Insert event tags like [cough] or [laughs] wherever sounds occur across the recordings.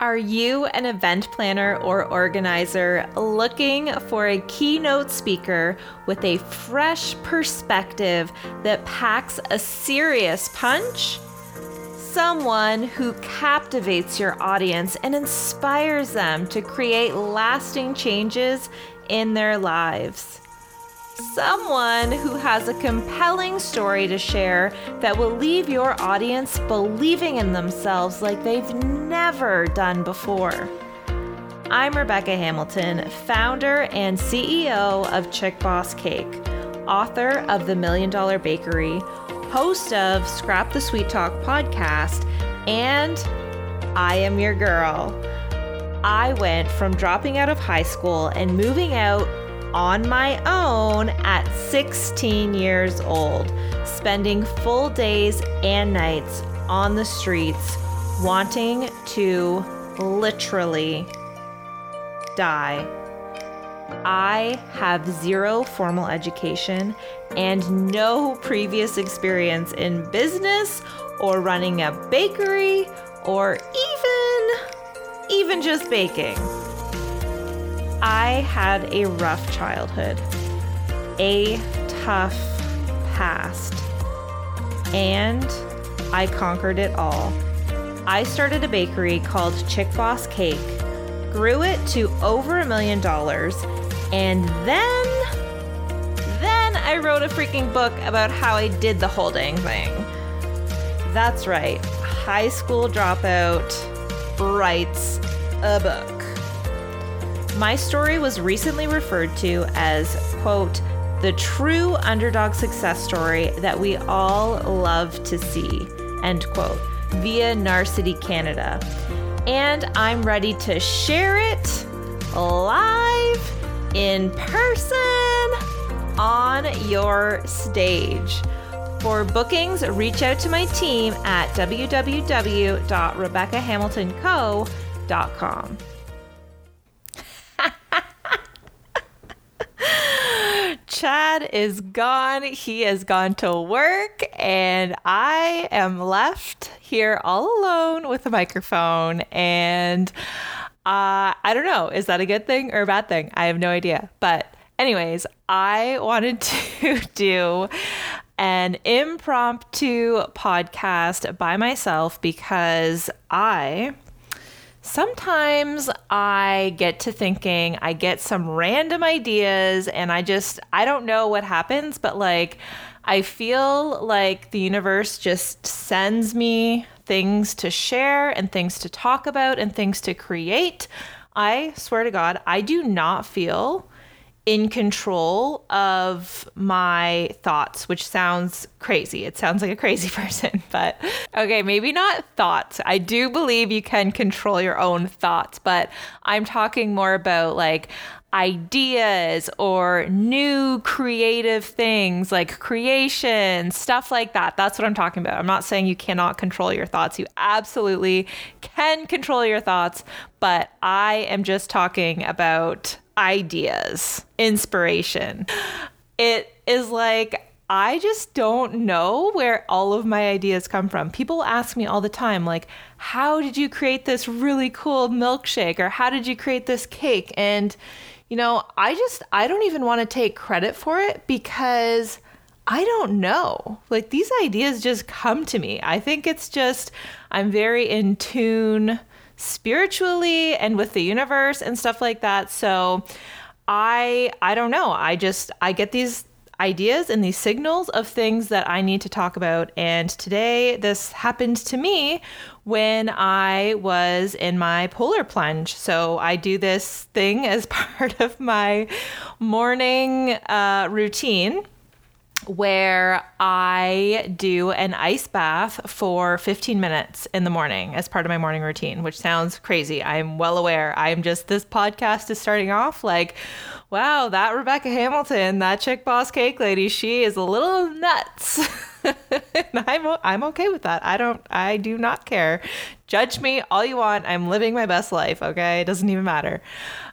Are you an event planner or organizer looking for a keynote speaker with a fresh perspective that packs a serious punch? Someone who captivates your audience and inspires them to create lasting changes in their lives. Someone who has a compelling story to share that will leave your audience believing in themselves like they've never done before. I'm Rebecca Hamilton, founder and CEO of Chick Boss Cake, author of The Million Dollar Bakery, host of Scrap the Sweet Talk podcast, and I am your girl. I went from dropping out of high school and moving out on my own at 16 years old, spending full days and nights on the streets, wanting to literally die. I have zero formal education and no previous experience in business or running a bakery or even even just baking. I had a rough childhood, a tough past, and I conquered it all. I started a bakery called Chick Boss Cake, grew it to over a million dollars, and then then I wrote a freaking book about how I did the whole dang thing. That's right, high school dropout writes a book. My story was recently referred to as, quote, the true underdog success story that we all love to see, end quote, via Narcity Canada. And I'm ready to share it live in person on your stage. For bookings, reach out to my team at www.rebeccahamiltonco.com. Chad is gone. He has gone to work, and I am left here all alone with a microphone. And uh, I don't know, is that a good thing or a bad thing? I have no idea. But, anyways, I wanted [laughs] to do an impromptu podcast by myself because I sometimes I get to thinking, I get some random ideas, and I just, I don't know what happens, but like, I feel like the universe just sends me things to share and things to talk about and things to create. I swear to God, I do not feel in control of my thoughts, which sounds crazy. It sounds like a crazy [laughs] person, but okay, maybe not thoughts. I do believe you can control your own thoughts, but I'm talking more about like ideas or new creative things like creation, stuff like that. That's what I'm talking about. I'm not saying you cannot control your thoughts. You absolutely can control your thoughts, but I am just talking about ideas, inspiration. It is like, I just don't know where all of my ideas come from. People ask me all the time, like, how did you create this really cool milkshake? Or how did you create this cake? And, you know, I just, I don't even want to take credit for it because I don't know. Like, these ideas just come to me. I think it's just, I'm very in tune spiritually and with the universe and stuff like that. So I I don't know. I just I get these ideas and these signals of things that I need to talk about. And today this happened to me when I was in my polar plunge. So I do this thing as [laughs] part of my morning uh, routine where I do an ice bath for 15 minutes in the morning as part of my morning routine, which sounds crazy. I'm well aware. I'm just, this podcast is starting off like, wow, that Rebecca Hamilton, that chick boss cake lady, she is a little nuts. [laughs] I'm I'm okay with that. I don't I do not care. Judge me all you want. I'm living my best life, okay? It doesn't even matter.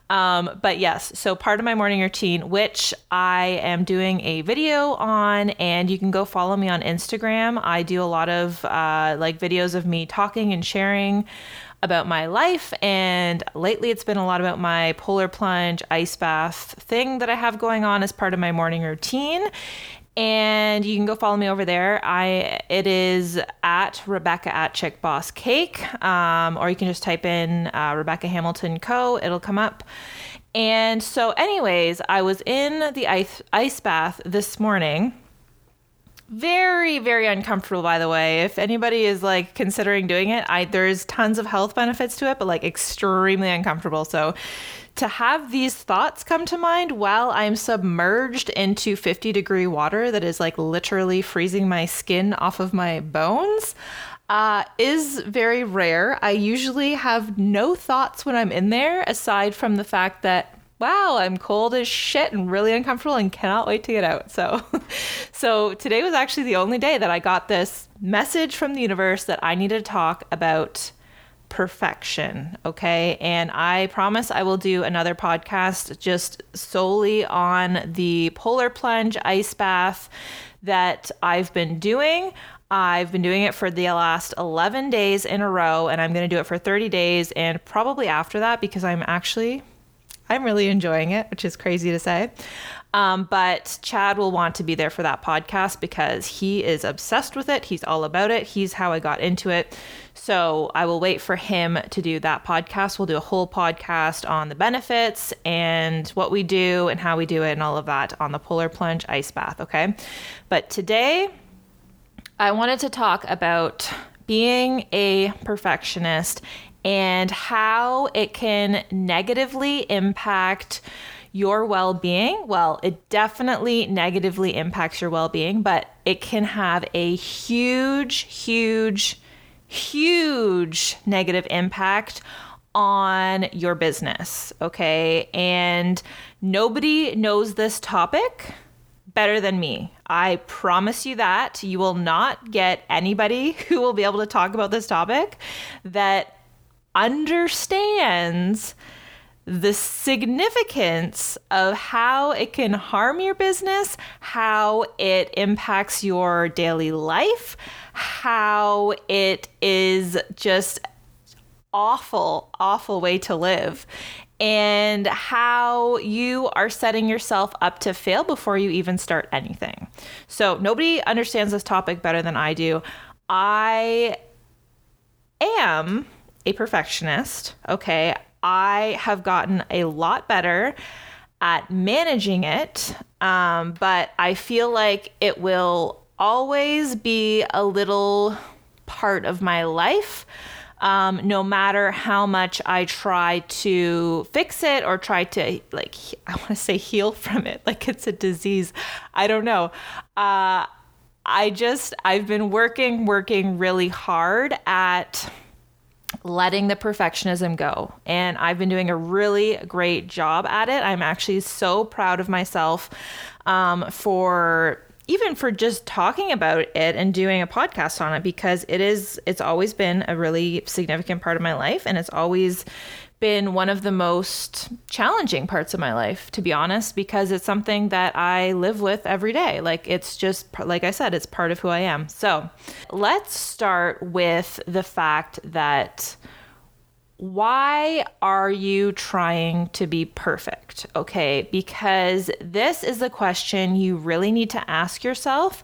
Um, but yes, so part of my morning routine, which I am doing a video on, and you can go follow me on Instagram. I do a lot of uh, like videos of me talking and sharing about my life. And lately, it's been a lot about my polar plunge ice bath thing that I have going on as part of my morning routine and you can go follow me over there. I it is at Rebecca at Chick Boss Cake, um, or you can just type in uh, Rebecca Hamilton Co. It'll come up. And so, anyways, I was in the ice ice bath this morning. Very, very uncomfortable, by the way. If anybody is like considering doing it, I there's tons of health benefits to it, but like extremely uncomfortable. So to have these thoughts come to mind while I'm submerged into 50 degree water that is like literally freezing my skin off of my bones uh, is very rare. I usually have no thoughts when I'm in there aside from the fact that wow, I'm cold as shit and really uncomfortable and cannot wait to get out. So [laughs] so today was actually the only day that I got this message from the universe that I needed to talk about perfection. Okay. And I promise I will do another podcast just solely on the polar plunge ice bath that I've been doing. I've been doing it for the last 11 days in a row, and I'm going to do it for 30 days and probably after that because I'm actually. I'm really enjoying it, which is crazy to say. Um, but Chad will want to be there for that podcast because he is obsessed with it. He's all about it. He's how I got into it. So I will wait for him to do that podcast. We'll do a whole podcast on the benefits and what we do and how we do it and all of that on the Polar Plunge Ice Bath. Okay. But today, I wanted to talk about being a perfectionist and how it can negatively impact your well being. Well, it definitely negatively impacts your well being, but it can have a huge, huge huge negative impact on your business. Okay. And nobody knows this topic better than me. I promise you that. You will not get anybody [laughs] who will be able to talk about this topic that understands the significance of how it can harm your business, how it impacts your daily life, how it is just awful, awful way to live. And how you are setting yourself up to fail before you even start anything. So, nobody understands this topic better than I do. I am a perfectionist. Okay. I have gotten a lot better at managing it, um, but I feel like it will always be a little part of my life. Um, no matter how much I try to fix it or try to, like, [laughs] I want to say heal from it, like it's a disease. I don't know. Uh, I just, I've been working, working really hard at letting the perfectionism go. And I've been doing a really great job at it. I'm actually so proud of myself um, for even for just talking about it and doing a podcast on it because it is it's always been a really significant part of my life and it's always been one of the most challenging parts of my life to be honest because it's something that I live with every day like it's just like I said it's part of who I am so let's start with the fact that why are you trying to be perfect? Okay, because this is a question you really need to ask yourself.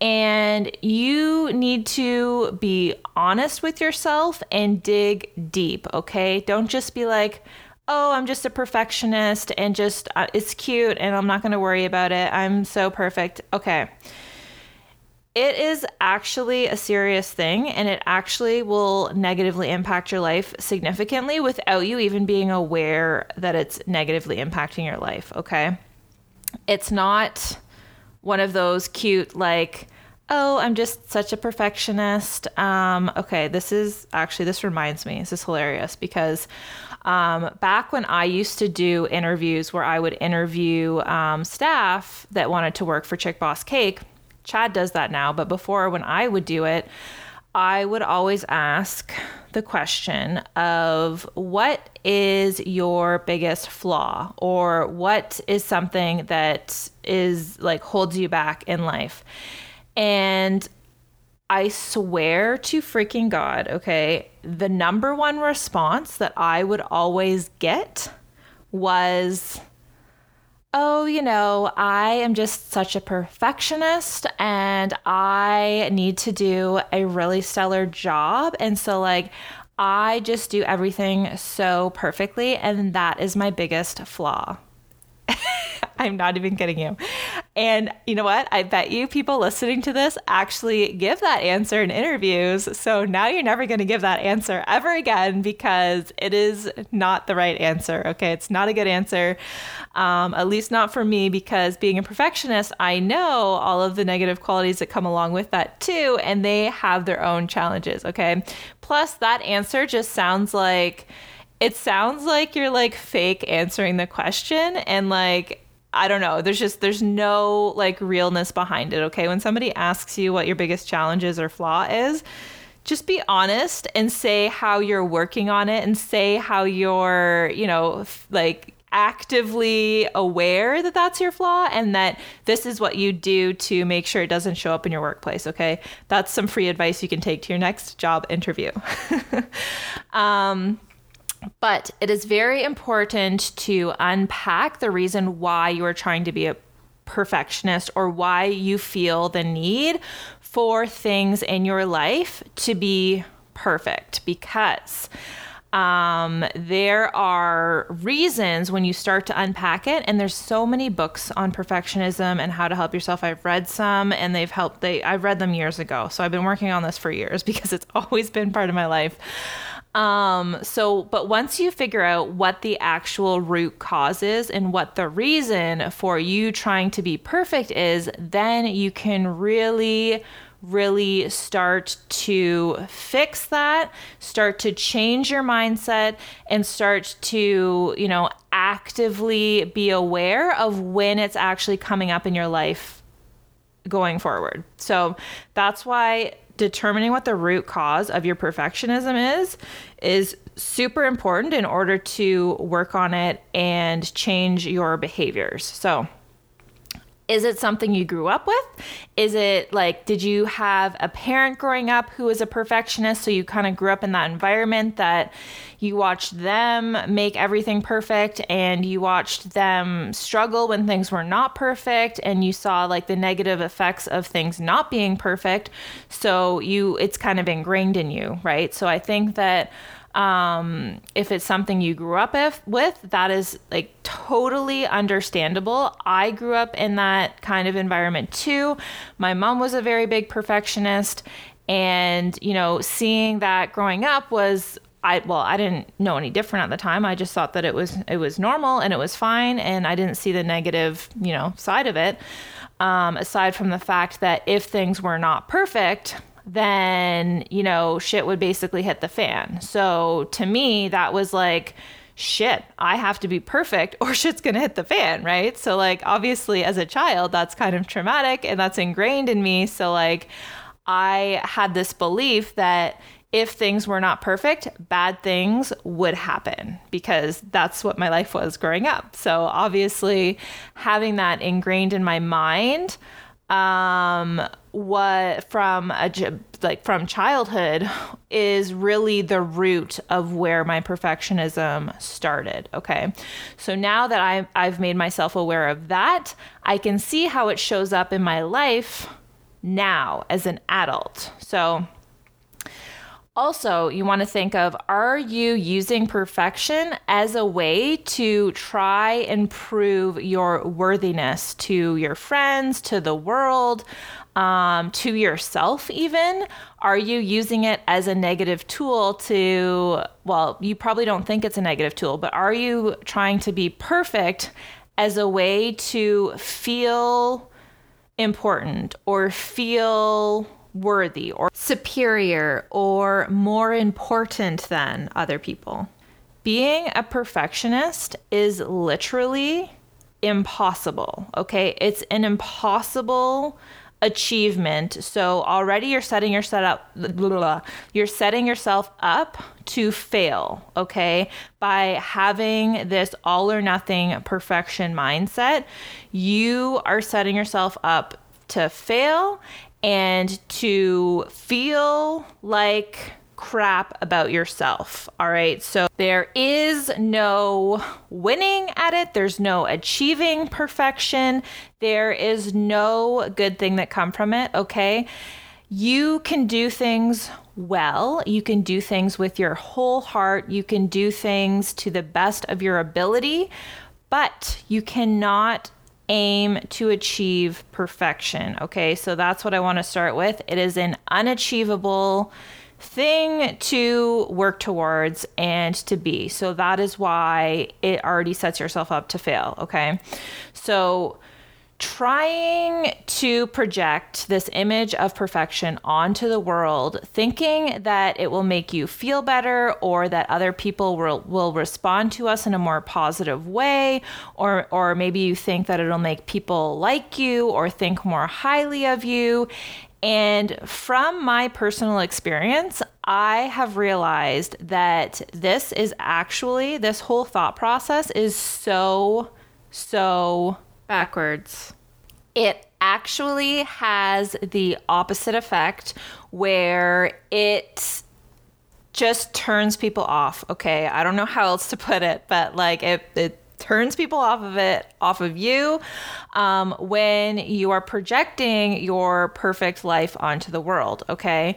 And you need to be honest with yourself and dig deep, okay? Don't just be like, oh, I'm just a perfectionist and just uh, it's cute and I'm not going to worry about it. I'm so perfect. Okay it is actually a serious thing and it actually will negatively impact your life significantly without you even being aware that it's negatively impacting your life, okay? It's not one of those cute, like, oh, I'm just such a perfectionist. Um, okay, this is actually, this reminds me, this is hilarious because um, back when I used to do interviews where I would interview um, staff that wanted to work for Chick Boss Cake Chad does that now, but before when I would do it, I would always ask the question of what is your biggest flaw or what is something that is like holds you back in life. And I swear to freaking God, okay, the number one response that I would always get was oh, you know, I am just such a perfectionist and I need to do a really stellar job. And so, like, I just do everything so perfectly. And that is my biggest flaw. [laughs] I'm not even kidding you. And you know what? I bet you people listening to this actually give that answer in interviews. So now you're never going to give that answer ever again because it is not the right answer. Okay. It's not a good answer, um, at least not for me, because being a perfectionist, I know all of the negative qualities that come along with that too. And they have their own challenges. Okay. Plus, that answer just sounds like, it sounds like you're like fake answering the question and like I don't know. There's just there's no like realness behind it, okay? When somebody asks you what your biggest challenges or flaw is, just be honest and say how you're working on it and say how you're, you know, like actively aware that that's your flaw and that this is what you do to make sure it doesn't show up in your workplace okay that's some free advice you can take to your next job interview [laughs] um, but it is very important to unpack the reason why you are trying to be a perfectionist or why you feel the need for things in your life to be perfect. Because um, there are reasons when you start to unpack it and there's so many books on perfectionism and how to help yourself. I've read some and they've helped they i read them years ago. So i've been working on this for years [laughs] because it's always been part of my life um, so, but once you figure out what the actual root cause is and what the reason for you trying to be perfect is, then you can really really start to fix that, start to change your mindset, and start to, you know, actively be aware of when it's actually coming up in your life going forward. So that's why determining what the root cause of your perfectionism is is super important in order to work on it and change your behaviors. So, is it something you grew up with? Is it like, did you have a parent growing up who was a perfectionist? So you kind of grew up in that environment that you watched them make everything perfect and you watched them struggle when things were not perfect and you saw like the negative effects of things not being perfect. So you, it's kind of ingrained in you, right? So I think that um, if it's something you grew up with, with, that is like totally understandable. I grew up in that kind of environment too. My mom was a very big perfectionist. And, you know, seeing that growing up was I well, I didn't know any different at the time. I just thought that it was it was normal and it was fine, and I didn't see the negative, you know, side of it. Um, aside from the fact that if things were not perfect, then, you know, shit would basically hit the fan. So to me, that was like, shit, I have to be perfect or [laughs] shit's gonna hit the fan, right? So, like, obviously, as a child, that's kind of traumatic and that's ingrained in me. So, like, I had this belief that if things were not perfect, bad things would happen because that's what my life was growing up. So, obviously, having that ingrained in my mind um, what from a like from childhood is really the root of where my perfectionism started okay? So now that I, i've made myself aware of that i can see how it shows up in my life now as an adult. So also, you want to think of are you using perfection as a way to try and prove your worthiness to your friends, to the world, um, to yourself, even? Are you using it as a negative tool to, well, you probably don't think it's a negative tool, but are you trying to be perfect as a way to feel important or feel worthy or superior or more important than other people. Being a perfectionist is literally impossible, okay? It's an impossible achievement. So already you're setting your set up blah, [laughs] blah, blah. you're setting yourself up to fail, okay? By having this all or nothing perfection mindset, you are setting yourself up to fail and to feel like crap about yourself. All right. So there is no winning at it. There's no achieving perfection. There is no good thing that come from it. Okay. You can do things well. You can do things with your whole heart. You can do things to the best of your ability, but you cannot aim to achieve perfection. Okay, so that's what I want to start with. It is an unachievable thing to work towards and to be. So that is why it already sets yourself up to fail. Okay, so trying to project this image of perfection onto the world, thinking that it will make you feel better or that other people will, will respond to us in a more positive way, or, or maybe you think that it'll make people like you or think more highly of you. And from my personal experience, I have realized that this is actually, this whole thought process is so, so backwards. It actually has the opposite effect where it just turns people off. Okay. I don't know how else to put it, but like it, it turns people off of it, off of you, um, when you are projecting your perfect life onto the world. Okay.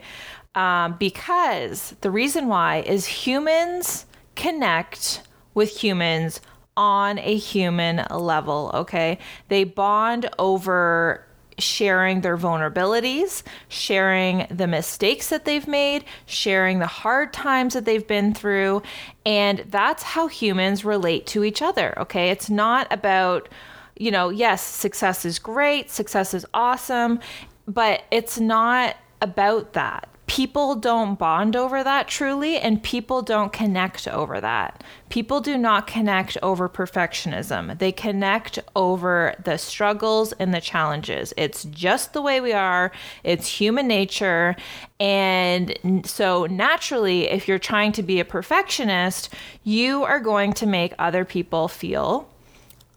Um, because the reason why is humans connect with humans on a human level, okay? They bond over sharing their vulnerabilities, sharing the mistakes that they've made, sharing the hard times that they've been through. And that's how humans relate to each other, okay? It's not about, you know, yes, success is great, success is awesome, but it's not about that people don't bond over that truly and people don't connect over that. People do not connect over perfectionism. They connect over the struggles and the challenges. It's just the way we are. It's human nature. And so naturally, if you're trying to be a perfectionist, you are going to make other people feel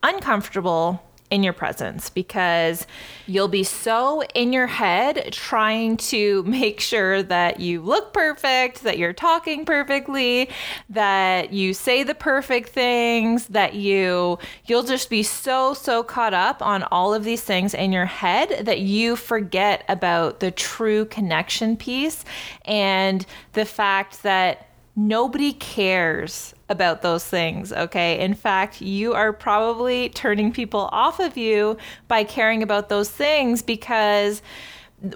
uncomfortable in your presence because you'll be so in your head trying to [laughs] make sure that you look perfect, that you're talking perfectly, that you say the perfect things, that you you'll just be so so caught up on all of these things in your head that you forget about the true connection piece and the fact that nobody cares about those things, okay? In fact, you are probably turning people off of you by caring about those things because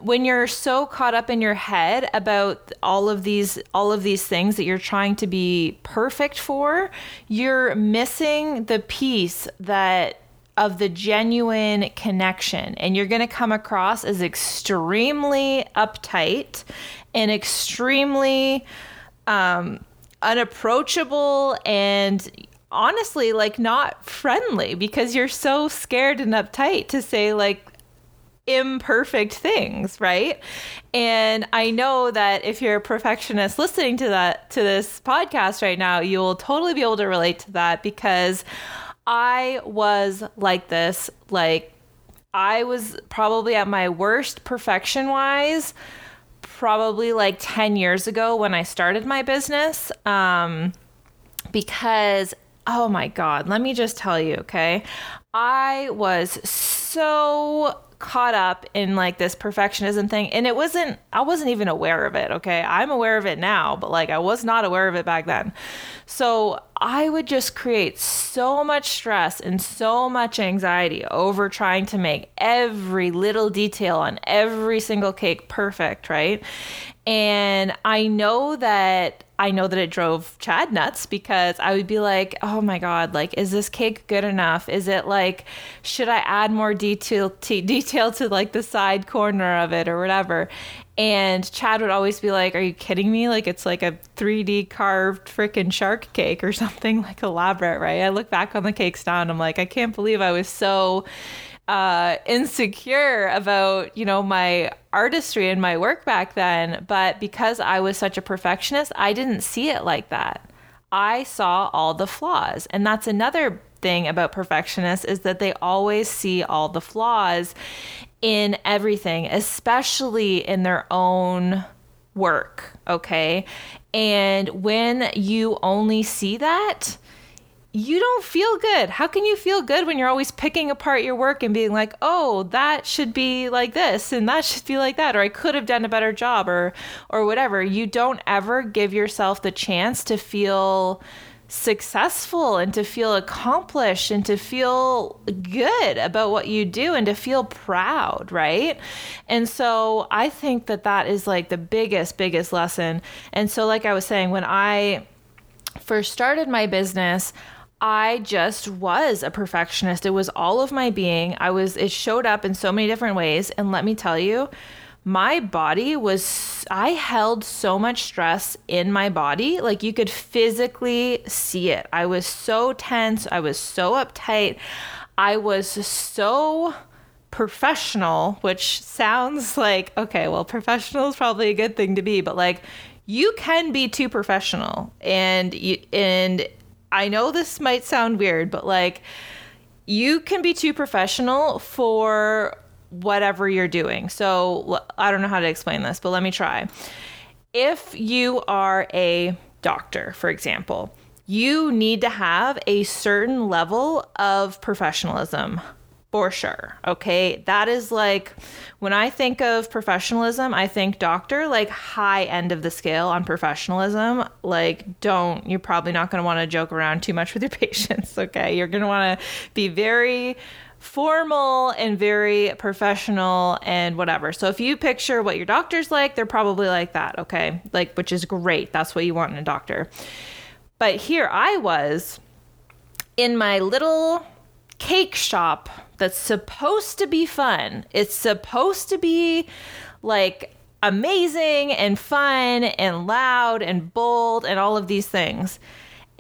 when you're so caught up in your head about all of these all of these things that you're trying to be perfect for, you're missing the piece that of the genuine connection and you're going to come across as extremely uptight and extremely um, unapproachable and honestly like not friendly because you're so scared and uptight to say like imperfect things, right? And I know that if you're a perfectionist listening to that to this podcast right now, you'll totally be able to relate to that because I was like this like I was probably at my worst perfection wise probably like 10 years ago when I started my business. Um, because, oh my God, let me just tell you, okay? I was so caught up in like this perfectionism thing and it wasn't I wasn't even aware of it, okay? I'm aware of it now, but like I was not aware of it back then. So, I would just create so much stress and so much anxiety over trying to make every little detail on every single cake perfect, right? And I know that I know that it drove Chad nuts because I would be like, "Oh my god, like is this cake good enough? Is it like should I add more detail t- detail to like the side corner of it or whatever?" And Chad would always be like, Are you kidding me? Like, it's like a 3D carved freaking shark cake or [laughs] something like elaborate, right? I look back on the cakes now and I'm like, I can't believe I was so uh, insecure about, you know, my artistry and my work back then. But because I was such a perfectionist, I didn't see it like that. I saw all the flaws. And that's another thing about perfectionists is that they always see all the flaws in everything, especially in their own work, okay? And when you only see that, you don't feel good. How can you feel good when you're always picking apart your work and being like, "Oh, that should be like this and that should be like that or I could have done a better job or or whatever." You don't ever give yourself the chance to feel successful and to feel accomplished and to feel good about what you do and to feel proud, right? And so I think that that is like the biggest, biggest lesson. And so, like I was saying, when I first started my business, I just was a perfectionist. It was all of my being. I was, it showed up in so many different ways. And let me tell you, my body was I held so much stress in my body like you could physically see it. I was so tense, I was so uptight. I was so professional, which sounds [laughs] like okay, well professional is probably a good thing to be, but like you can be too professional and you and I know this might sound weird, but like you can be too professional for whatever you're doing. So I don't know how to explain this, but let me try. If you are a doctor, for example, you need to have a certain level of professionalism for sure. Okay. That is like when I think of professionalism, I think doctor, like high end of the scale on professionalism. Like, don't, you're probably not going to want to joke around too much with your [laughs] patients. Okay. You're going to want to be very formal and very professional and whatever. So if you picture what your doctor's like, they're probably like that, okay? Like which is great. That's what you want in a doctor. But here I was in my little cake shop that's supposed to be fun. It's supposed to be like amazing and fun and loud and bold and all of these things.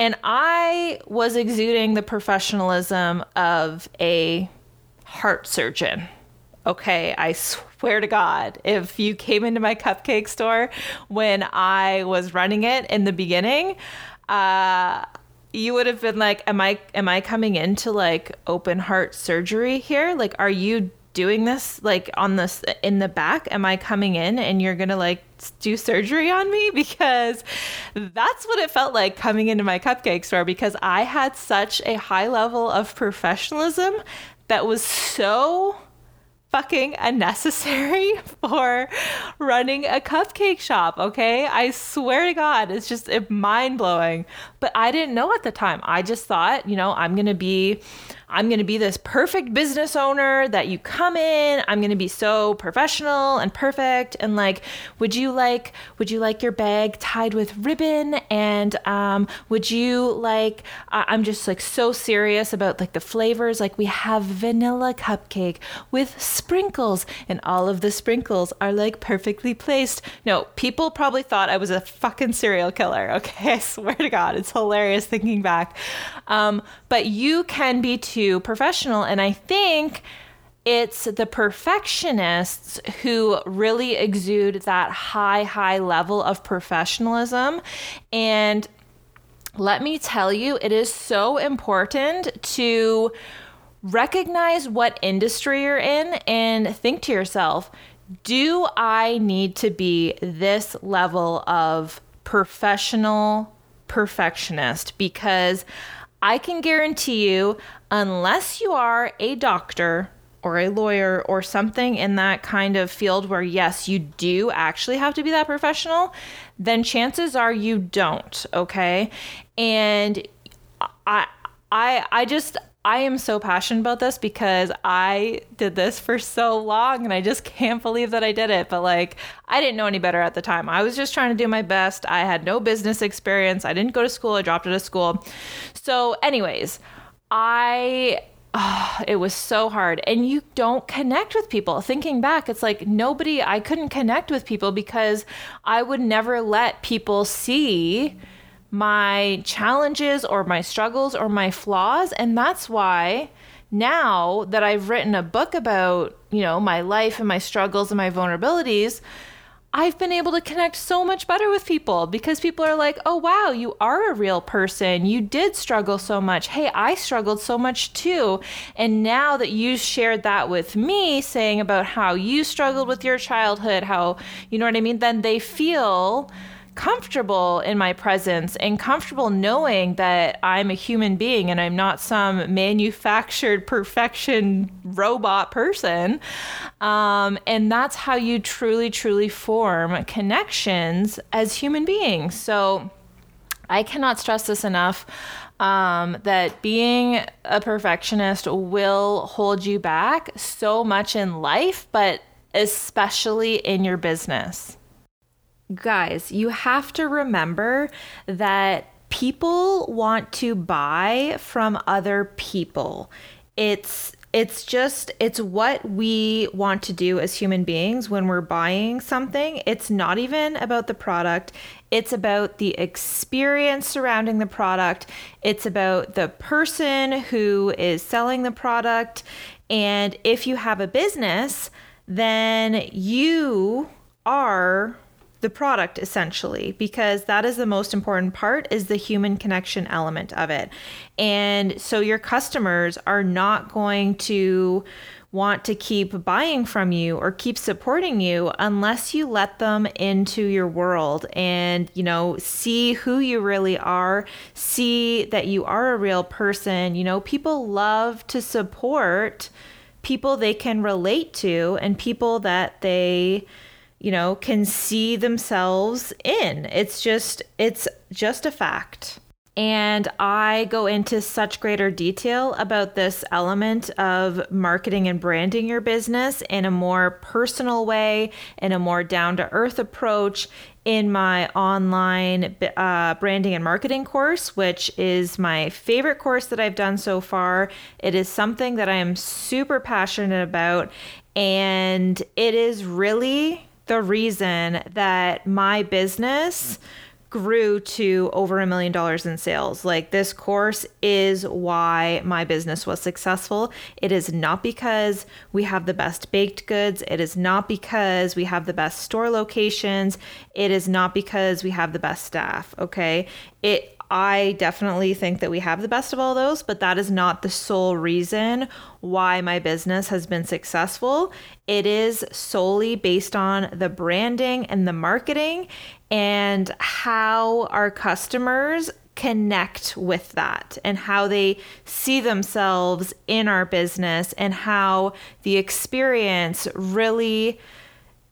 And I was exuding the professionalism of a heart surgeon. Okay, I swear to God, if you came into my cupcake store when I was running it in the beginning, uh, you would have been like, "Am I am I coming into like open heart surgery here? Like, are you doing this like on this in the back am i coming in and you're gonna like do surgery on me [laughs] because that's what it felt like coming into my cupcake store because i had such a high level of professionalism that was so fucking unnecessary [laughs] for running a cupcake shop, okay? I swear to God, it's just mind blowing. But I didn't know at the time. I just thought, you know, I'm gonna be I'm going to be this perfect business owner that you come in, I'm going to be so professional and perfect and like would you like would you like your bag tied with ribbon and um would you like uh, I'm just like so serious about like the flavors like we have vanilla cupcake with sprinkles and all of the sprinkles are like perfectly placed. No, people probably thought I was a fucking serial killer, okay? [laughs] I swear to God, it's hilarious thinking back. Um, but you can be too to professional. And I think it's the perfectionists who really exude that high, high level of professionalism. And let me tell you, it is so important to recognize what industry you're in and think to yourself, do I need to be this level of professional perfectionist? Because I can guarantee you, unless you are a doctor or a lawyer or something in that kind of field where, yes, you do actually have to be that professional, then chances are you don't. Okay. And I, I, I just, I am so passionate about this because I did this for so long and I just [laughs] can't believe that I did it. But like, I didn't know any better at the time. I was just trying to do my best. I had no business experience. I didn't go to school. I dropped out of school. So, anyways, I Oh, it was so hard. And you don't connect with people. Thinking back, it's like nobody, I couldn't connect with people because I would never let people see my challenges or my struggles or my flaws. And that's why now that I've written a book about, you know, my life and my struggles and my vulnerabilities, I've been able to connect so much better with people because people are like, oh, wow, you are a real person. You did struggle so much. Hey, I struggled so much too. And now that you shared that with me, saying about how you struggled with your childhood, how, you know what I mean, then they feel comfortable in my presence and comfortable knowing that I'm a human being and I'm not some manufactured perfection robot person. Um, and that's how you truly, truly form connections as human beings. So I cannot stress this enough. Um, that being a perfectionist will hold you back so much in life, but especially in your business. Guys, you have to remember that people want to buy from other people. It's it's just it's what we want to do as human beings when we're buying something. It's not even about the product. It's about the experience surrounding the product. It's about the person who is selling the product. And if you have a business, then you are the product essentially because that is the most important part is the human connection element of it. And so your customers are not going to want to keep buying from you or keep supporting you unless you let them into your world and you know see who you really are see that you are a real person. You know people love to support people they can relate to and people that they you know, can see themselves in. It's just it's just a fact. And I go into such greater detail about this element of marketing and branding your business in a more personal way, in a more down to earth approach in my online uh, branding and marketing course, which is my favorite course that I've done so far. It is something that I am super passionate about, and it is really the reason that my business hmm. grew to over a million dollars in sales. Like this course is why my business was successful. It is not because we have the best baked goods. It is not because we have the best store locations. It is not because we have the best staff, okay? It I definitely think that we have the best of all those, but that is not the sole reason why my business has been successful. It is solely based on the branding and the marketing and how our customers connect with that and how they see themselves in our business and how the experience really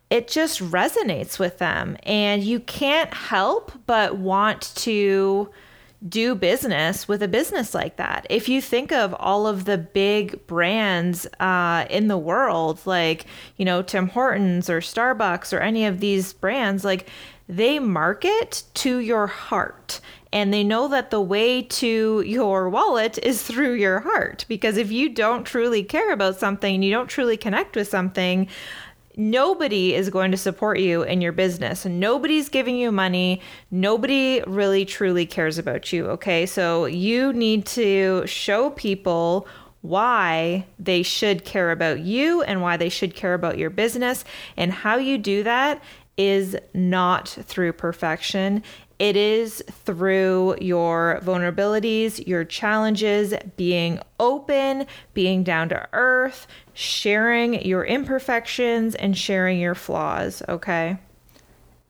it just resonates with them and you can't help but want to do business with a business like that. If you think of all of the big brands uh, in the world, like, you know, Tim Hortons or Starbucks or any of these brands, like, they market to your heart. And they know that the way to your wallet is [laughs] through your heart. Because if you don't truly care about something, you don't truly connect with something, nobody is going to support you in your business. Nobody's giving you money. Nobody really truly cares about you. Okay. So you need to show people why they should care about you and why they should care about your business. And how you do that is not through perfection. It is through your vulnerabilities, your challenges, being open, being down to earth, sharing your imperfections, and sharing your flaws, okay?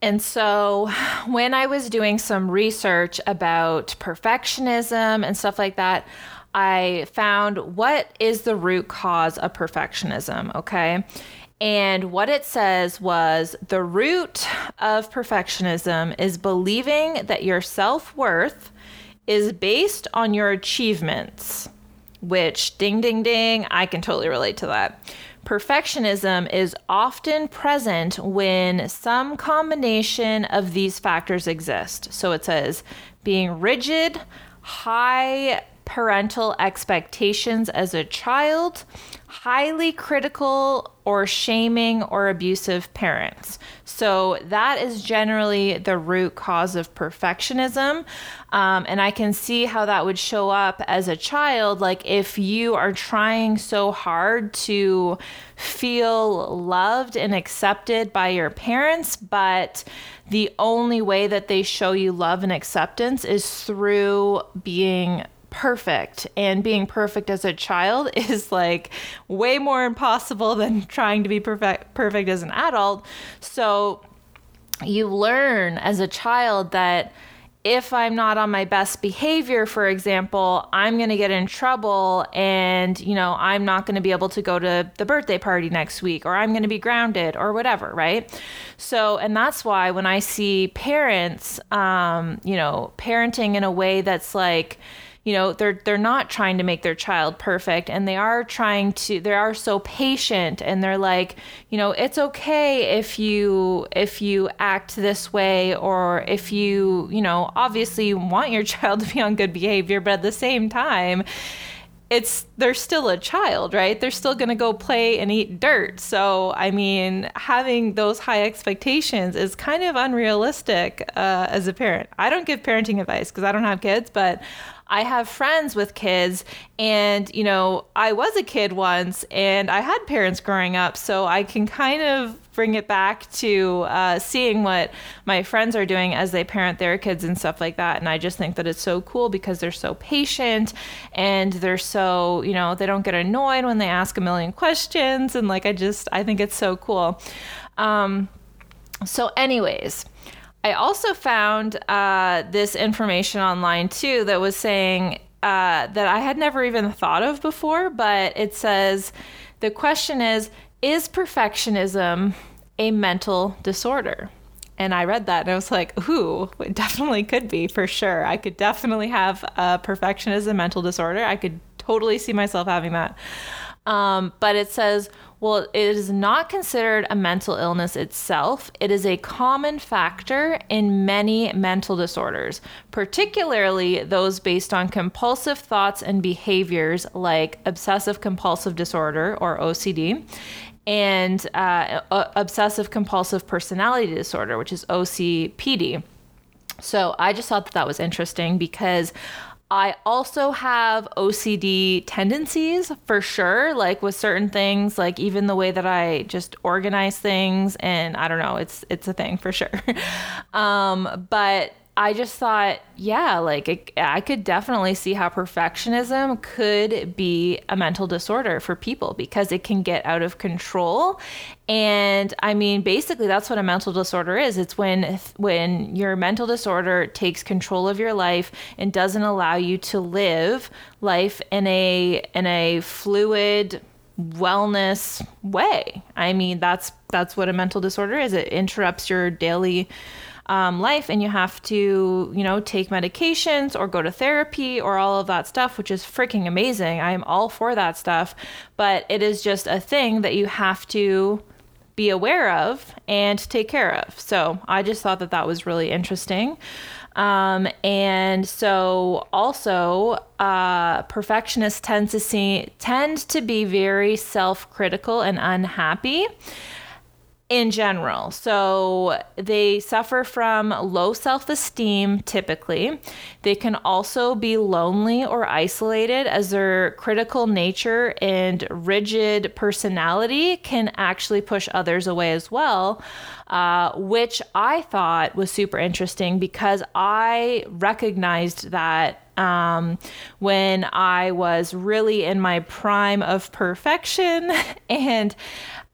And so, when I was doing some research about perfectionism and stuff like that, I found what is the root cause of perfectionism, okay? And what it says was the root of perfectionism is believing that your self worth is based on your achievements, which, ding, ding, ding, I can totally relate to that. Perfectionism is often present when some combination of these factors exist. So it says being rigid, high parental expectations as a child, highly critical or shaming or abusive parents. So that is generally the root cause of perfectionism. Um, and I can see how that would show up as a child. Like if you are trying so hard to feel loved and accepted by your parents, but the only way that they show you love and acceptance is through being perfect and being perfect as a child [laughs] is like way more impossible than trying to be perfect perfect as an adult so you learn as a child that if I'm not on my best behavior, for example, I'm going to get in trouble and, you know, I'm not going to be able to go to the birthday party next week or I'm going to be grounded or whatever, right? So, and that's why when I see parents, um, you know, parenting in a way that's like, you know they're they're not trying to make their child perfect and they are trying to they are so patient and they're like you know it's okay if you if you act this way or if you you know obviously you want your [laughs] child to be on good behavior but at the same time it's they're still a child, right? They're still going to go play and eat dirt. So, I mean, having those high expectations is kind of unrealistic uh, as a parent. I don't give parenting advice because I don't have kids, but I have friends with kids, and you know, I was a kid once, and I had parents growing up, so I can kind of bring it back to uh, seeing what my friends are doing as they parent their kids and stuff like that. And I just think that it's so cool because they're so patient and they're so, you know, they don't get annoyed when they ask a million questions. And like, I just, I think it's so cool. Um, so, anyways, I also found uh, this information online too that was saying uh, that I had never even thought of before, but it says the question is Is perfectionism a mental disorder? And I read that and I was like, ooh, it definitely could be for sure. I could definitely have a perfectionism mental disorder. I could totally see myself having that. Um, but it says, well, it is not considered a mental illness itself. It is a common factor in many mental disorders, particularly those based on compulsive thoughts and behaviors like obsessive compulsive disorder or OCD and uh, obsessive compulsive personality disorder, which is OCPD. So I just thought that that was interesting because I also have OCD tendencies for sure, like with certain things, like even the way that I just organize things and I don't know, it's it's a thing for sure. [laughs] um, but I just thought, yeah, like it, I could definitely see how perfectionism could be a mental disorder for people because it can get out of control. And I mean, basically, that's what a mental disorder is. It's when when your mental disorder takes control of your life and doesn't allow you to live life in a in a fluid wellness way. I mean, that's that's what a mental disorder is. It interrupts your daily um, life and you have to, you know, take medications or go to therapy or all of that stuff, which is freaking amazing. I am all for that stuff. But it is just a thing that you have to be aware of and take care of. So I just thought that that was really interesting. Um, and so also uh, perfectionists tend to see tend to be very self-critical and unhappy in general. So they suffer from low self esteem typically. They can also be lonely or isolated as their critical nature and rigid personality can actually push others away as well. Uh, which I thought was super interesting because I recognized that um, when I was really in my prime of perfection [laughs] and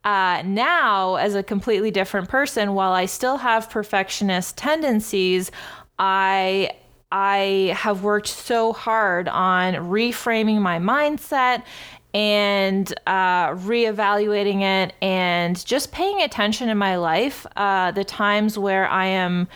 uh, now, as a completely different person, while I still have perfectionist tendencies, I I have worked so hard on reframing my mindset and uh, reevaluating it and just paying attention in my life. Uh, the times where I am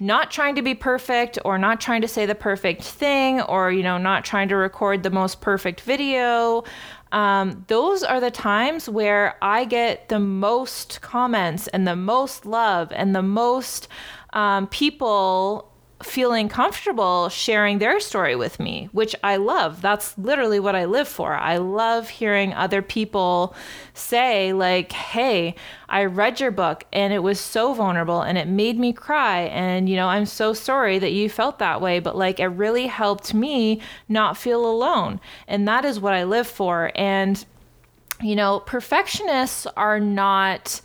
not trying to be perfect or not trying to say the perfect thing or you know not trying to record the most perfect video um, those are the times where I get the most comments and the most love and the most um, people feeling comfortable sharing their story with me, which I love. That's literally what I live for. I love hearing other people say, like, hey, I read your book and it was so vulnerable and it made me cry. And, you know, I'm so sorry that you felt that way, but like, it really helped me not feel alone. And that is what I live for. And, you know, perfectionists are not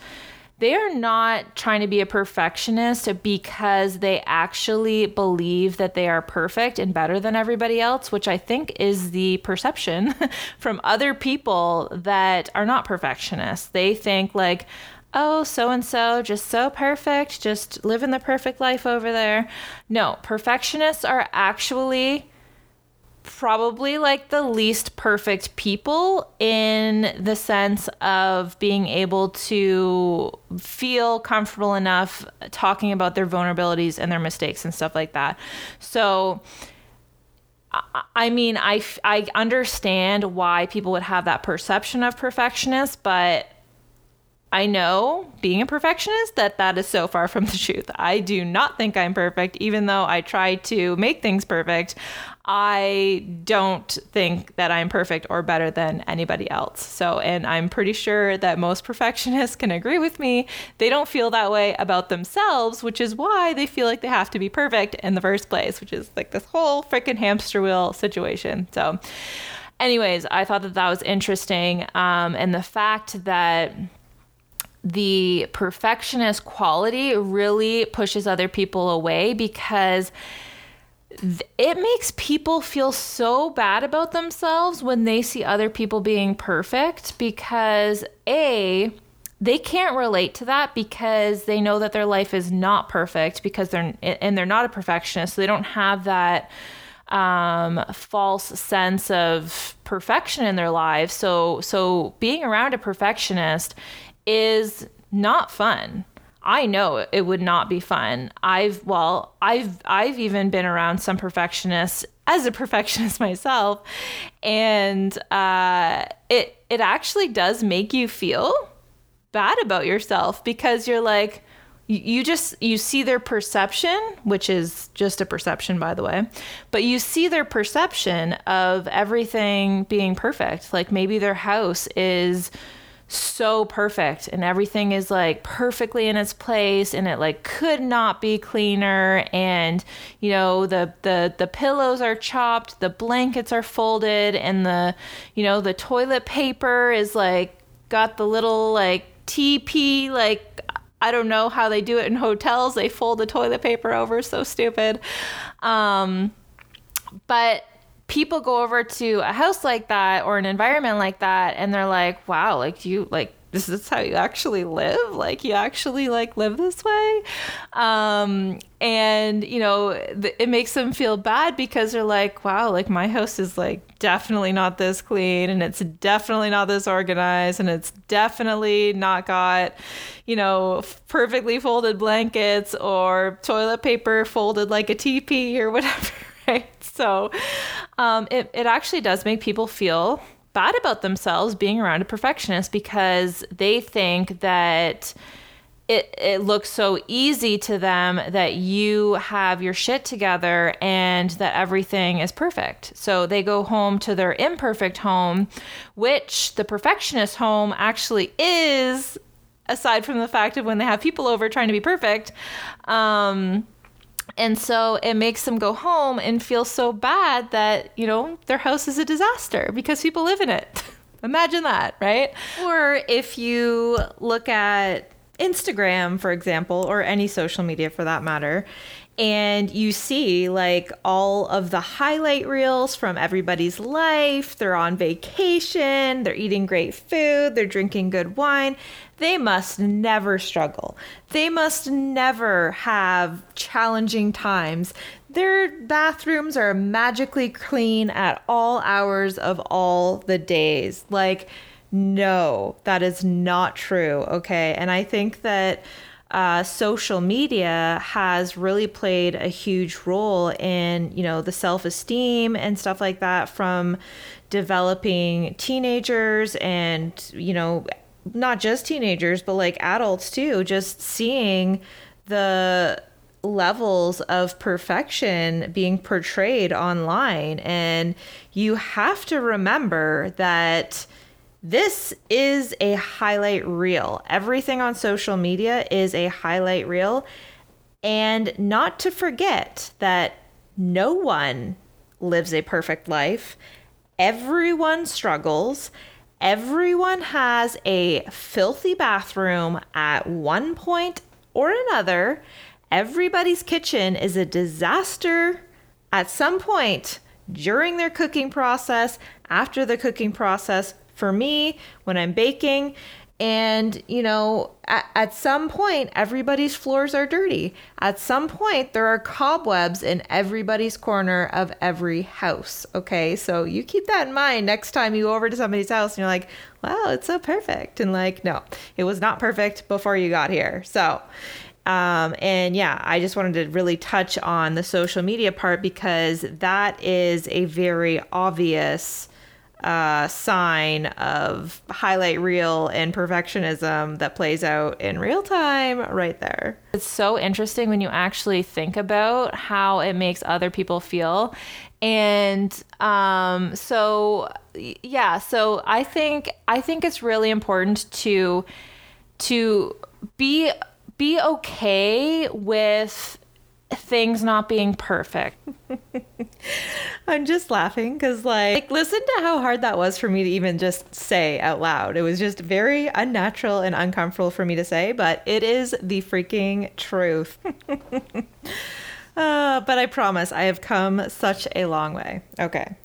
they are not trying to be a perfectionist because they actually believe that they are perfect and better than everybody else, which I think is the perception [laughs] from other people that are not perfectionists. They think, like, oh, so and so, just so perfect, just living the perfect life over there. No, perfectionists are actually probably like the least perfect people in the sense of being able to feel comfortable enough talking about their vulnerabilities and their mistakes and stuff like that. So, I mean, I, I understand why people would have that perception of perfectionists, but I know, being a perfectionist, that that is so far from the truth. I do not think I'm perfect, even though I try to make things perfect. I don't think that I'm perfect or better than anybody else. So, and I'm pretty sure that most [laughs] perfectionists can agree with me. They don't feel that way about themselves, which is why they feel like they have to be perfect in the first place, which is like this whole freaking hamster wheel situation. So, anyways, I thought that that was interesting. Um, and the fact that the perfectionist quality really pushes other people away because it makes people feel so bad about themselves when they see other people being perfect because a they can't relate to that because they know that their life is not perfect because they're and they're not a perfectionist so they don't have that um, false sense of perfection in their lives. So so being around a perfectionist is not fun I know it would not be fun. I've well, I've I've even been around some perfectionists as a [laughs] perfectionist myself, and uh, it it actually does make you feel bad about yourself because you're like you just you see their perception which is just a perception by the way but you see their perception of everything being perfect like maybe their house is so perfect and everything is like perfectly in its place and it like could not be cleaner and you know the the the pillows are chopped the blankets are folded and the you know the toilet paper is like got the little like TP like I don't know how they do it in hotels. They fold the toilet paper over so stupid. Um but people go over to a house like that or an environment like that and they're like wow like you like this is how you actually live? Like you actually like live this way? Um and you know th- it makes them feel bad because they're like wow like my house is like definitely not this clean and it's definitely not this organized and it's definitely not got you know perfectly folded blankets or toilet paper folded like a teepee or whatever [laughs] right so um, it, it actually does make people feel bad about themselves being around a perfectionist because they think that it, it looks so easy to them that you have your shit together and that everything is perfect. So they go home to their imperfect home, which the perfectionist home actually is, aside from the fact of when they have people over trying to be perfect. Um, and so it makes them go home and feel so bad that, you know, their house is a disaster because people live in it. [laughs] Imagine that, right? Or if you look at Instagram, for example, or any social media for that matter, and you see like all of the highlight reels from everybody's life. They're on vacation, they're eating great food, they're drinking good wine they must never struggle. They must never have challenging times. Their bathrooms are magically clean at all hours of all the days. Like, no, that is not true. Okay. And I think that uh, social media has really played a huge role in, you know, the self esteem and stuff like that from developing teenagers and, you know, not just teenagers, but like adults too, just seeing the levels of perfection being portrayed online. And you have to remember that this is a highlight reel. Everything on social media is a highlight reel. And not to forget that no one lives a perfect life. Everyone struggles. Everyone has a filthy bathroom at one point or another. Everybody's kitchen is a disaster at some point during their cooking process, after the cooking process. For me, when I'm baking, and, you know, at, at, some point, everybody's floors are dirty. At some point, there are cobwebs in everybody's corner of every house. Okay. So you keep that in mind next time you go over to somebody's house and you're like, wow, it's so perfect. And like, no, it was not perfect before you got here. So, um, and yeah, I just wanted to really touch on the social media part because that is a very obvious uh, sign of highlight reel and perfectionism that plays out in real time right there. It's so interesting when you actually think about how it makes other people feel. And um, so yeah, so I think I think it's really important to to be be okay with things not being perfect. [laughs] I'm just laughing because, like, like, listen to how hard that was for me to even just say out loud. It was just very unnatural and uncomfortable for me to say, but it is the freaking truth. [laughs] uh, but I promise I have come such a long way. Okay.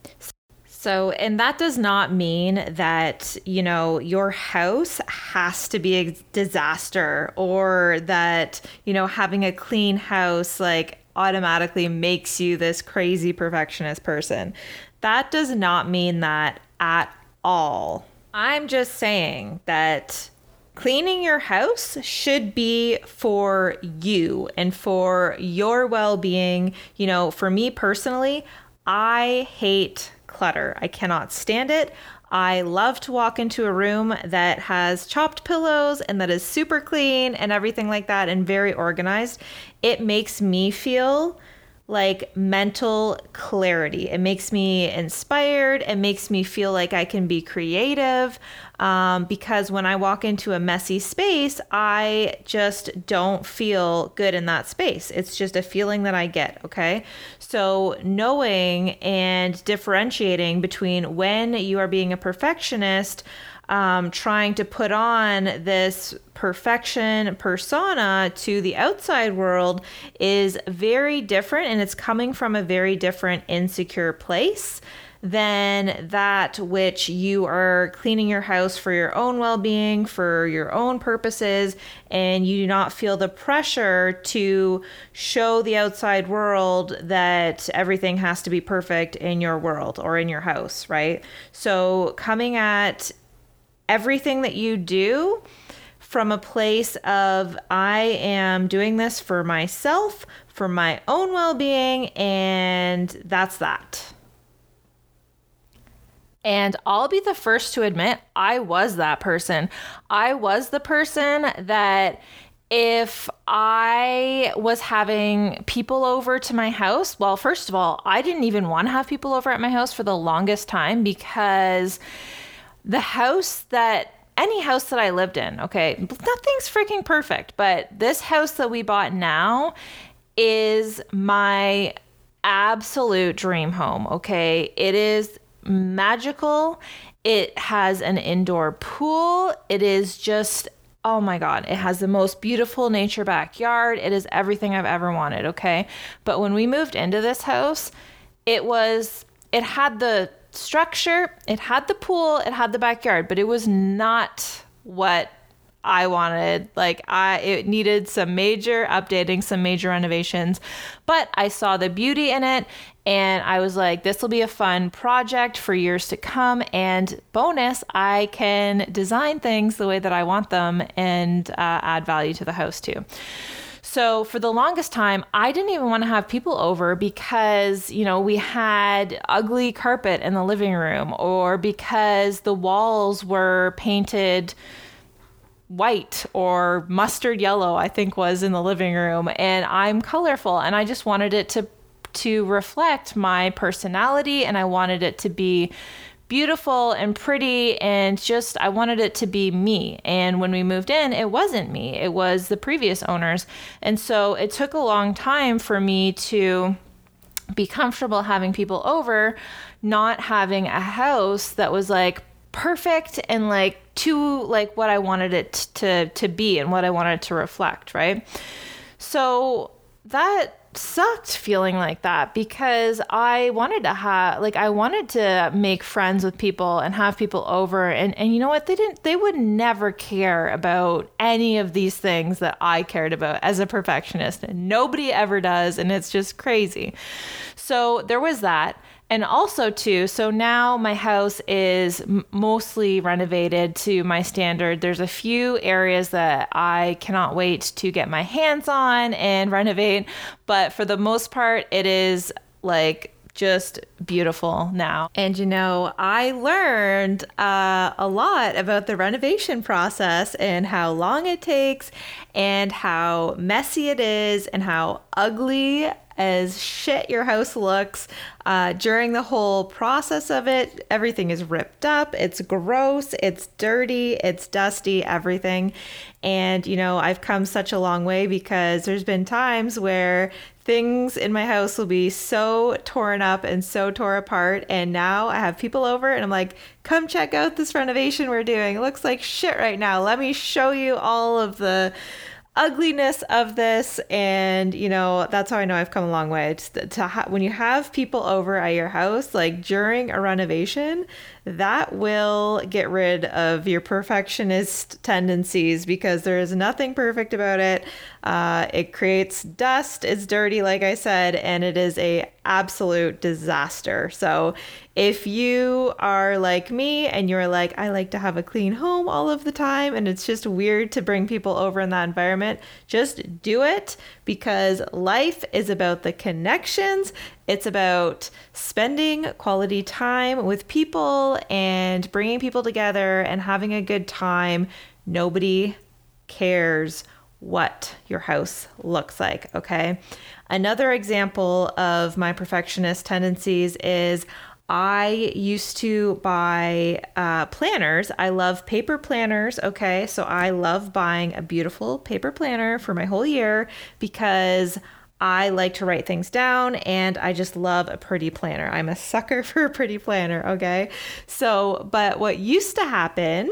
So, and that does not mean that, you know, your house has to be a disaster or that, you know, having a clean house like automatically makes you this crazy perfectionist person. That does not mean that at all. I'm just saying that cleaning your house should be for you and for your well being. You know, for me personally, I hate clutter. I cannot stand it. I love to walk into a room that has chopped pillows and that is super clean and everything like that and very organized. It makes me feel like mental clarity. It makes me inspired. It makes me feel like I can be creative. Um, because when I walk into a messy space, I just don't feel good in that space. It's just a feeling that I get. Okay. So, knowing and differentiating between when you are being a perfectionist um, trying to put on this perfection persona to the outside world is very different and it's coming from a very different insecure place than that which you are cleaning your house for your own well being, for your own purposes, and you do not feel the pressure to show the outside world that everything has to be perfect in your world or in your house, right? So, coming at everything that you do from a place of I am doing this for myself, for my own well being, and that's that. And I'll be the first to admit I was that person. I was the person that if I was having people over to my house, well, first of all, I didn't even want to have people over at my house for the longest time because the house that any house that I lived in, okay, nothing's freaking perfect, but this house that we bought now is my absolute dream home, okay? It is magical. It has an indoor pool. It is just oh my God, it has the most beautiful nature backyard. It is everything I've ever wanted, okay? But when we moved into this house, it was, it had the structure, it had the pool, it had the backyard, but it was not what I wanted. Like I it needed some major updating, some major renovations, but I saw the beauty in it and I was like this will be a fun project for years to come and bonus, I can design things the way that I want them and uh, add value to the house too. So for the longest time, I didn't even want to have people over because, you know, we had ugly carpet in the living room or because the walls were painted white or mustard yellow, I think was in the living room. And I'm colorful and I just wanted it to to reflect my personality and I wanted it to be beautiful and pretty and just I wanted it to be me. And when we moved in, it wasn't me. It was the previous owners. And so it took a long time for me to be comfortable having people over, not having a house that was like perfect and like to like what I wanted it to to be and what I wanted to reflect, right? So that sucked feeling like that because I wanted to have like I wanted to make friends with people and have people over and and you know what they didn't they would never care about any of these things that I cared about as a perfectionist and nobody ever does and it's just crazy. So there was that and also too so now my house is mostly renovated to my standard there's a few areas that i cannot wait to get my hands on and renovate but for the most part it is like just beautiful now. And you know, I learned uh, a lot about the renovation process and how long it takes and how messy it is and how ugly as shit your house looks uh, during the whole process of it. Everything is ripped up, it's gross, it's dirty, it's dusty, everything. And, you know, I've come such a long way because there's been times where things in my house will be so torn up and so tore apart. And now I have people over and I'm like, come check out this renovation we're doing. It looks like shit right now. Let me show you all of the ugliness of this and you know that's how i know i've come a long way. To, to ha- when you have people over at your house like during a renovation that will get rid of your perfectionist tendencies because there is nothing perfect about it. Uh, it creates dust. It's dirty like i said and it is a absolute disaster. So if you are like me and you're like, I like to have a clean home all of the time and it's just weird to bring people over in that environment, just do it because life is about the connections. It's about spending quality time with people and bringing people together and having a good time. Nobody cares what your house looks like, okay? Another example of my perfectionist tendencies is I used to buy uh, planners. I love paper planners. Okay. So I love buying a beautiful paper planner for my whole year because I like to write things down and I just love a pretty planner. I'm a sucker [laughs] for a pretty planner. Okay. So, but what used to happen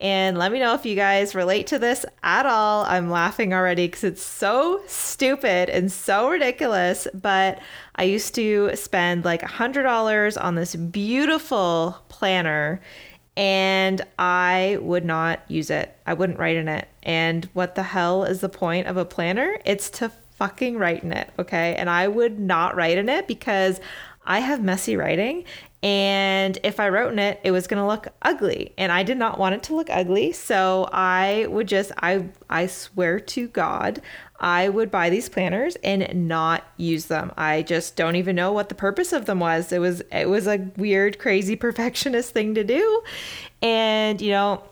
and let me know if you guys relate to this at all. I'm laughing already because it's so stupid and so ridiculous. But I used to spend like a $100 on this beautiful planner and I would not use it. I wouldn't write in it. And what the hell is the point of a planner? It's to fucking write in it, okay? And I would not write in it because I have messy writing and if I wrote in it, it was going to look ugly. And I did not want it to look ugly. So I would just, I, I swear to God, I would buy these planners and not use them. I just don't even know what the purpose of them was. It was, it was a weird, crazy [laughs] perfectionist thing to do. And, you know,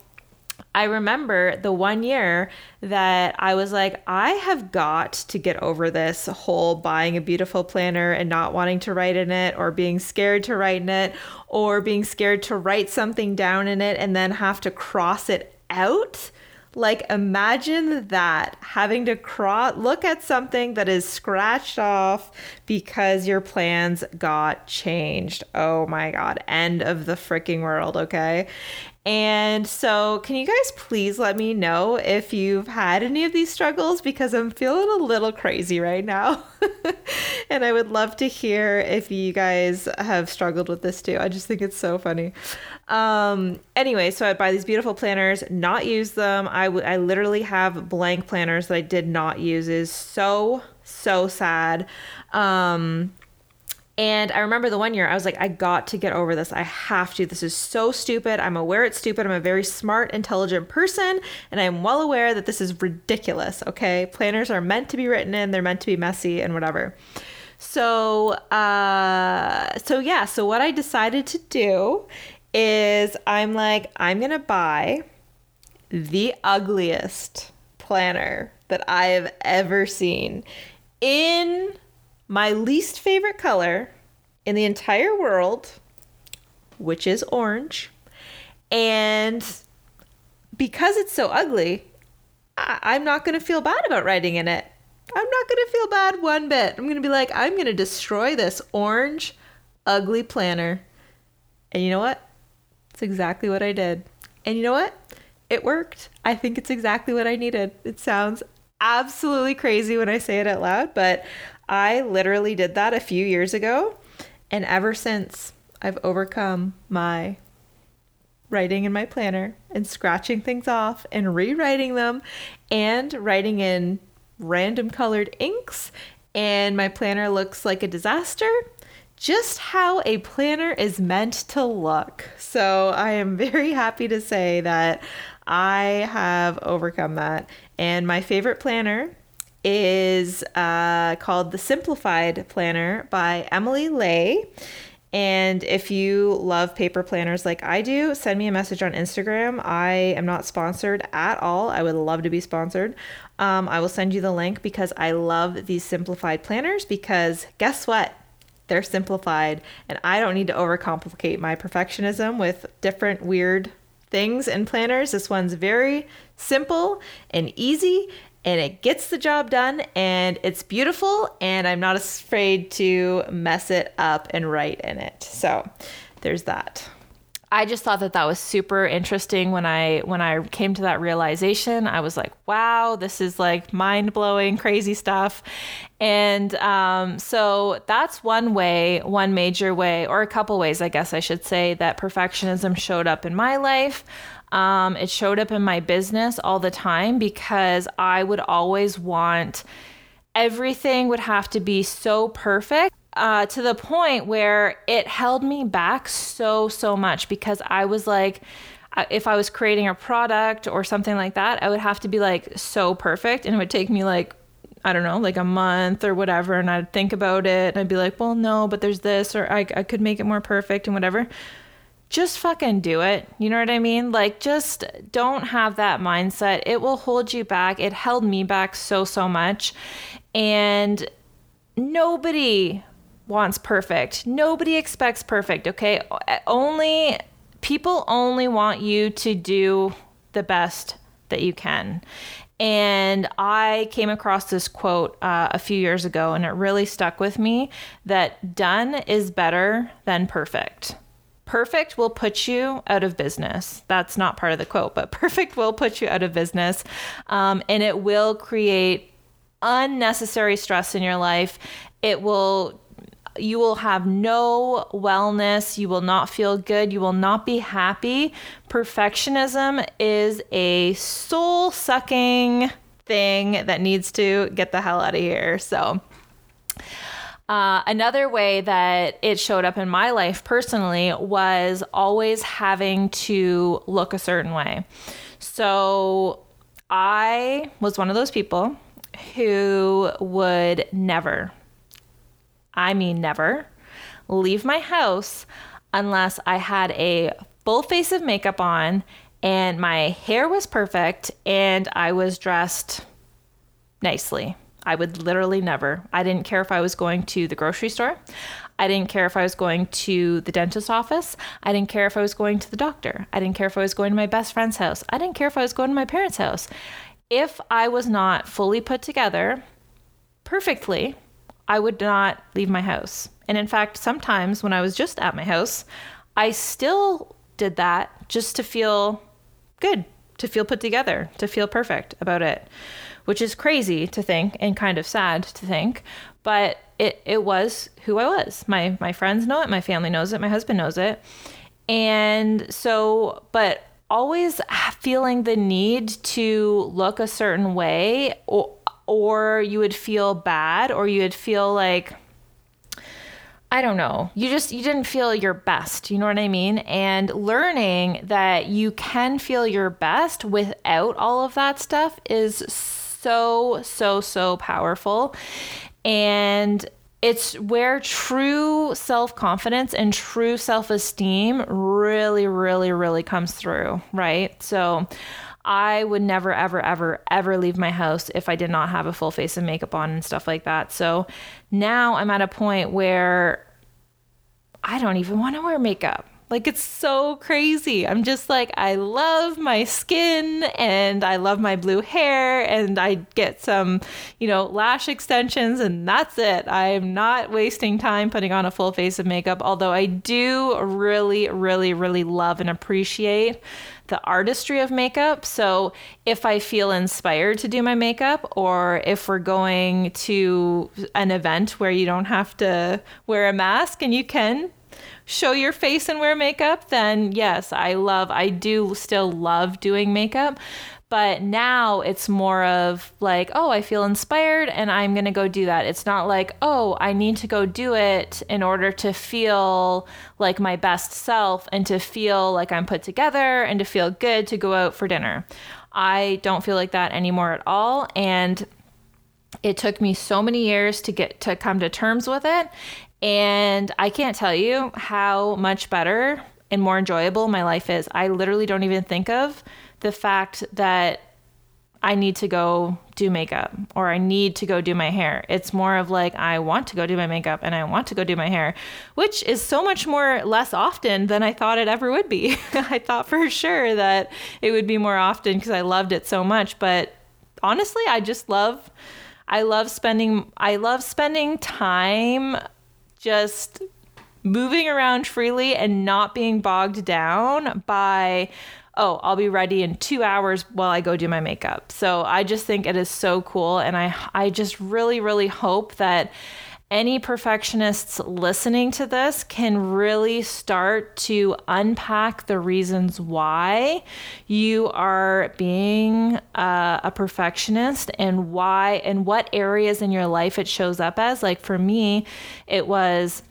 I remember the one year that I was like, I have got to get over this whole buying a beautiful planner and not wanting to write in it, or being scared to write in it, or being scared to write something down in it and then have to cross it out. Like, imagine that having to look at something that is scratched off because your plans got changed. Oh my God. End of the freaking world. Okay. And so, can you guys please let me know if you've had any of these struggles because I'm feeling a little crazy right now. [laughs] and I would love to hear if you guys have struggled with this too. I just think it's so funny. Um, anyway, so I'd buy these beautiful planners, not use them. I, w- I literally have blank planners that I did not use. Is so, so sad. Um, and I remember the one year I was like, I got to get over this. I have to. This is so stupid. I'm aware it's stupid. I'm a very smart, intelligent person, and I'm well aware that this is ridiculous. Okay. Planners are meant to be written in, they're meant to be messy and whatever. So, uh, so yeah. So what I decided to do is I'm like, I'm gonna buy the ugliest planner that I have ever seen in my least favorite color in the entire world, which is orange. And because it's so ugly, I- am not going to feel bad about writing in it. I'm not going to feel bad one bit. I'm going to be like, I'm going to destroy this orange, ugly planner. And you know what? It's exactly what I did. And you know what? It worked. I think it's exactly what I needed. It sounds absolutely crazy when I say it out loud, but I literally did that a few years ago. And ever since, I've overcome my writing in my planner and scratching things off and rewriting them and writing in random colored inks. And my planner looks like a disaster just how a planner is meant to look. So I am very happy to say that I have overcome that. And my favorite planner is uh, called the Simplified Planner by Emily Ley. And if you love paper planners like I do, send me a message on Instagram. I am not sponsored at all. I would love to be sponsored. Um, I will send you the link because I love these simplified planners. Because guess what? They're simplified, and I don't need to overcomplicate my perfectionism with different weird things and planners. This one's very simple and easy, and it gets the job done, and it's beautiful, and I'm not afraid to mess it up and write in it. So there's that. I just thought that that was super interesting when I when I came to that realization. I was like, "Wow, this is like mind blowing, crazy stuff." And um, so that's one way, one major way, or a couple ways, I guess I should say, that perfectionism showed up in my life. Um, it showed up in my business all the time because I would always want everything would have to be so perfect uh, to the point where it held me back so, so much because I was like, if I was creating a product or something like that, I would have to be like so perfect and it would take me like, I don't know, like a month or whatever. And I'd think about it and I'd be like, well, no, but there's this, or I, I could make it more perfect and whatever. Just fucking do it. You know what I mean? Like, just don't have that mindset. It will hold you back. It held me back so, so much. And nobody wants perfect. Nobody expects perfect, okay? Only people only want you to do the best that you can. And I came across this quote uh, a few years ago, and it really stuck with me that done is better than perfect. Perfect will put you out of business. That's not part of the quote, but [laughs] perfect will put you out of business. Um, and it will create unnecessary stress in your life. It will you will have no wellness. You will not feel good. You will not be happy. Perfectionism is a soul sucking thing that needs to get the hell out of here. So, uh, another way that it showed up in my life personally was always having to look a certain way. So, I was one of those people who would never I mean never, leave my house unless I had a full face of makeup on and my hair was perfect and I was dressed nicely. I would literally never. I didn't care if I was going to the grocery store. I didn't care if I was going to the dentist office. I didn't care if I was going to the doctor. I didn't care if I was going to my best friend's house. I didn't care if I was going to my parents' house. If I was not fully put together perfectly, I would not leave my house. And in fact, sometimes when I was just at my house, I still did that just to feel good, to feel put together, to feel perfect about it, which is crazy to think and kind of sad to think. But it, it was who I was. My, my friends know it, my family knows it, my husband knows it. And so, but always feeling the need to look a certain way or or you would feel bad or you would feel like I don't know. You just you didn't feel your best, you know what I mean? And learning that you can feel your best without all of that stuff is so so so so powerful. And it's where true self-confidence and true self-esteem really really really comes through, right? So I would never, ever, ever, ever leave my house if I did not have a full face of makeup on and stuff like that. So now I'm at a point where I don't even want to wear makeup. Like it's so crazy. I'm just like, I love my skin and I love my blue hair and I get some, you know, lash extensions and that's it. I'm not wasting time putting on a full face of makeup, although I do really, really, really love and appreciate the artistry of makeup. So if I feel inspired to do my makeup, or if we're going to an event where you don't have to wear a mask and you can show your face and wear makeup, then yes, I love, I do still love doing makeup. But now it's more of like, oh, I feel inspired and I'm going to go do that. It's not like, oh, I need to go do it in order to feel like my best self and to feel like I'm put together and to feel good to go out for dinner. I don't feel like that anymore at all. And it took me so many years to get to come to terms with it and I can't tell you how much better and more enjoyable my life is. I literally don't even think of the fact that I need to go do makeup or I need to go do my hair. It's more of like I want to go do my makeup and I want to go do my hair, which is so much more less often than I thought it ever would be. [laughs] I thought for sure that it would be more often because I loved it so much, but honestly, I just love I love spending I love spending time just moving around freely and not being bogged down by oh i'll be ready in two hours while i go do my makeup. So i just think it is so cool. And i i just really really hope that any perfectionists listening to this can really start to unpack the reasons why you are being uh, a perfectionist and why and what areas in your life it shows up as. Like for me, it was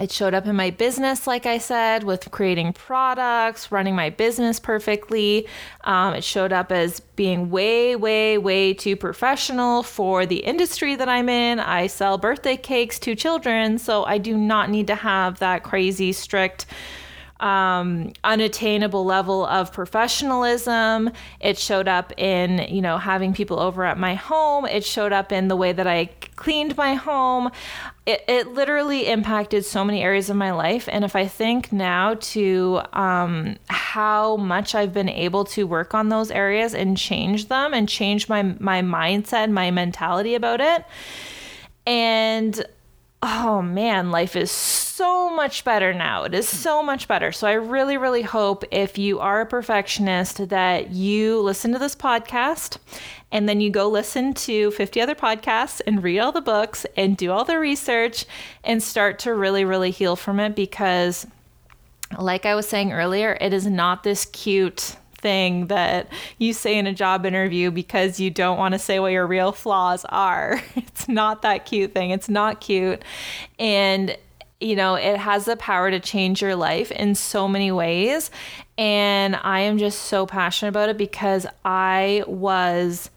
it showed up in my business, like I said, with creating products, running my business perfectly. Um, it showed up as being way, way, way too professional for the industry that I'm in. I sell birthday cakes to children, so I do not need to have that crazy, strict um, unattainable level of professionalism. It showed up in, you know, having people over at my home. It showed up in the way that I cleaned my home. It, it literally impacted so many areas of my life. And if I think now to um, how much I've been able to work on those areas and change them and change my, my mindset, my mentality about it. And oh man, life is so much better now. It is so much better. So I really, really hope if you are a perfectionist that you listen to this podcast and then you go listen to 50 other podcasts and read all the books and do all the research and start to really, really heal from it because, like I was saying earlier, it is not this cute thing that you say in a job interview because you don't want to say what your real flaws are. [laughs] It's not that cute thing. It's not cute. And you know, it has the power to change your life in so many ways. And I am just so passionate about it because I was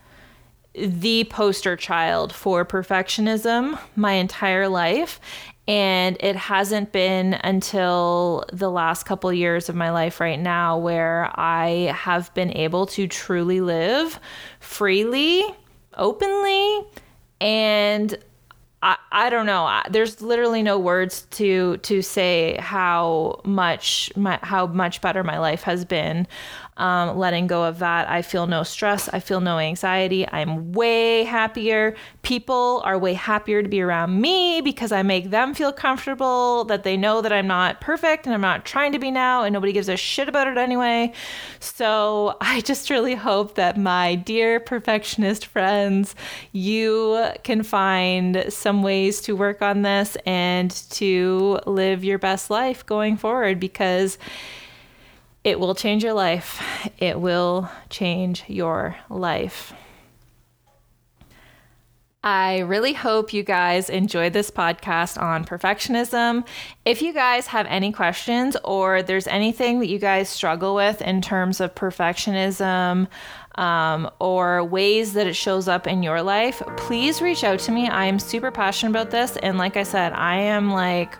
the poster child for perfectionism my entire life. And it hasn't been until the last couple years of my life right now where I have been able to truly live freely, openly, and I, I don't know. There's literally no words to to say how much my how much better my life has been um, letting go of that. I feel no stress. I feel no anxiety. I'm way happier. People are way happier to be around me because I make them feel comfortable, that they know that I'm not perfect and I'm not trying to be now, and nobody gives a shit about it anyway. So [laughs] I just really hope that my dear perfectionist friends, you can find some ways to work on this and to live your best life going forward because it will change your life. It will change your life. I really hope you guys enjoyed this podcast on perfectionism. If you guys have any questions or there's anything that you guys struggle with in terms of perfectionism um, or ways that it shows up in your life, please reach out to me. I am super passionate about this. And like I said, I am like,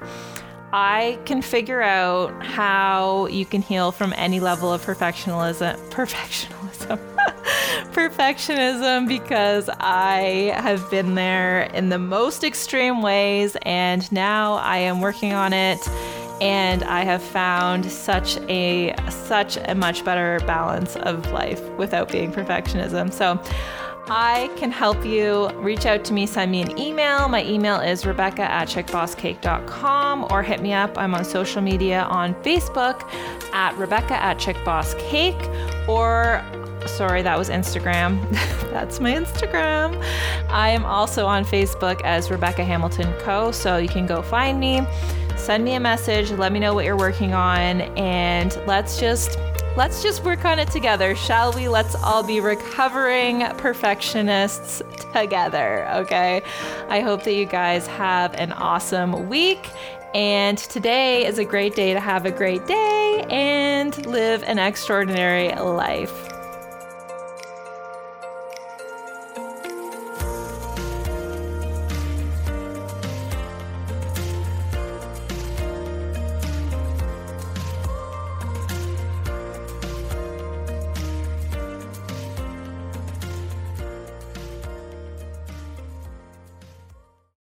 I can figure out how you can heal from any level of perfectionism. [laughs] Perfectionism. [laughs] perfectionism. because I have been there in the most extreme ways and now I am working on it and I have found such a such a much better balance of life without being perfectionism. So I can help you. Reach out to me, send me an email. My email is rebecca at chickbosscake.com or hit me up. I'm on social media on Facebook at rebecca at chickbosscake or sorry, that was Instagram. [laughs] That's my Instagram. I am also on Facebook as Rebecca Hamilton Co. So you can go find me, send me a message, let me know what you're working on, and let's just let's just work on it together, shall we? Let's all be recovering perfectionists together, okay? I hope that you guys have an awesome week. And today is a great day to have a great day and live an extraordinary life.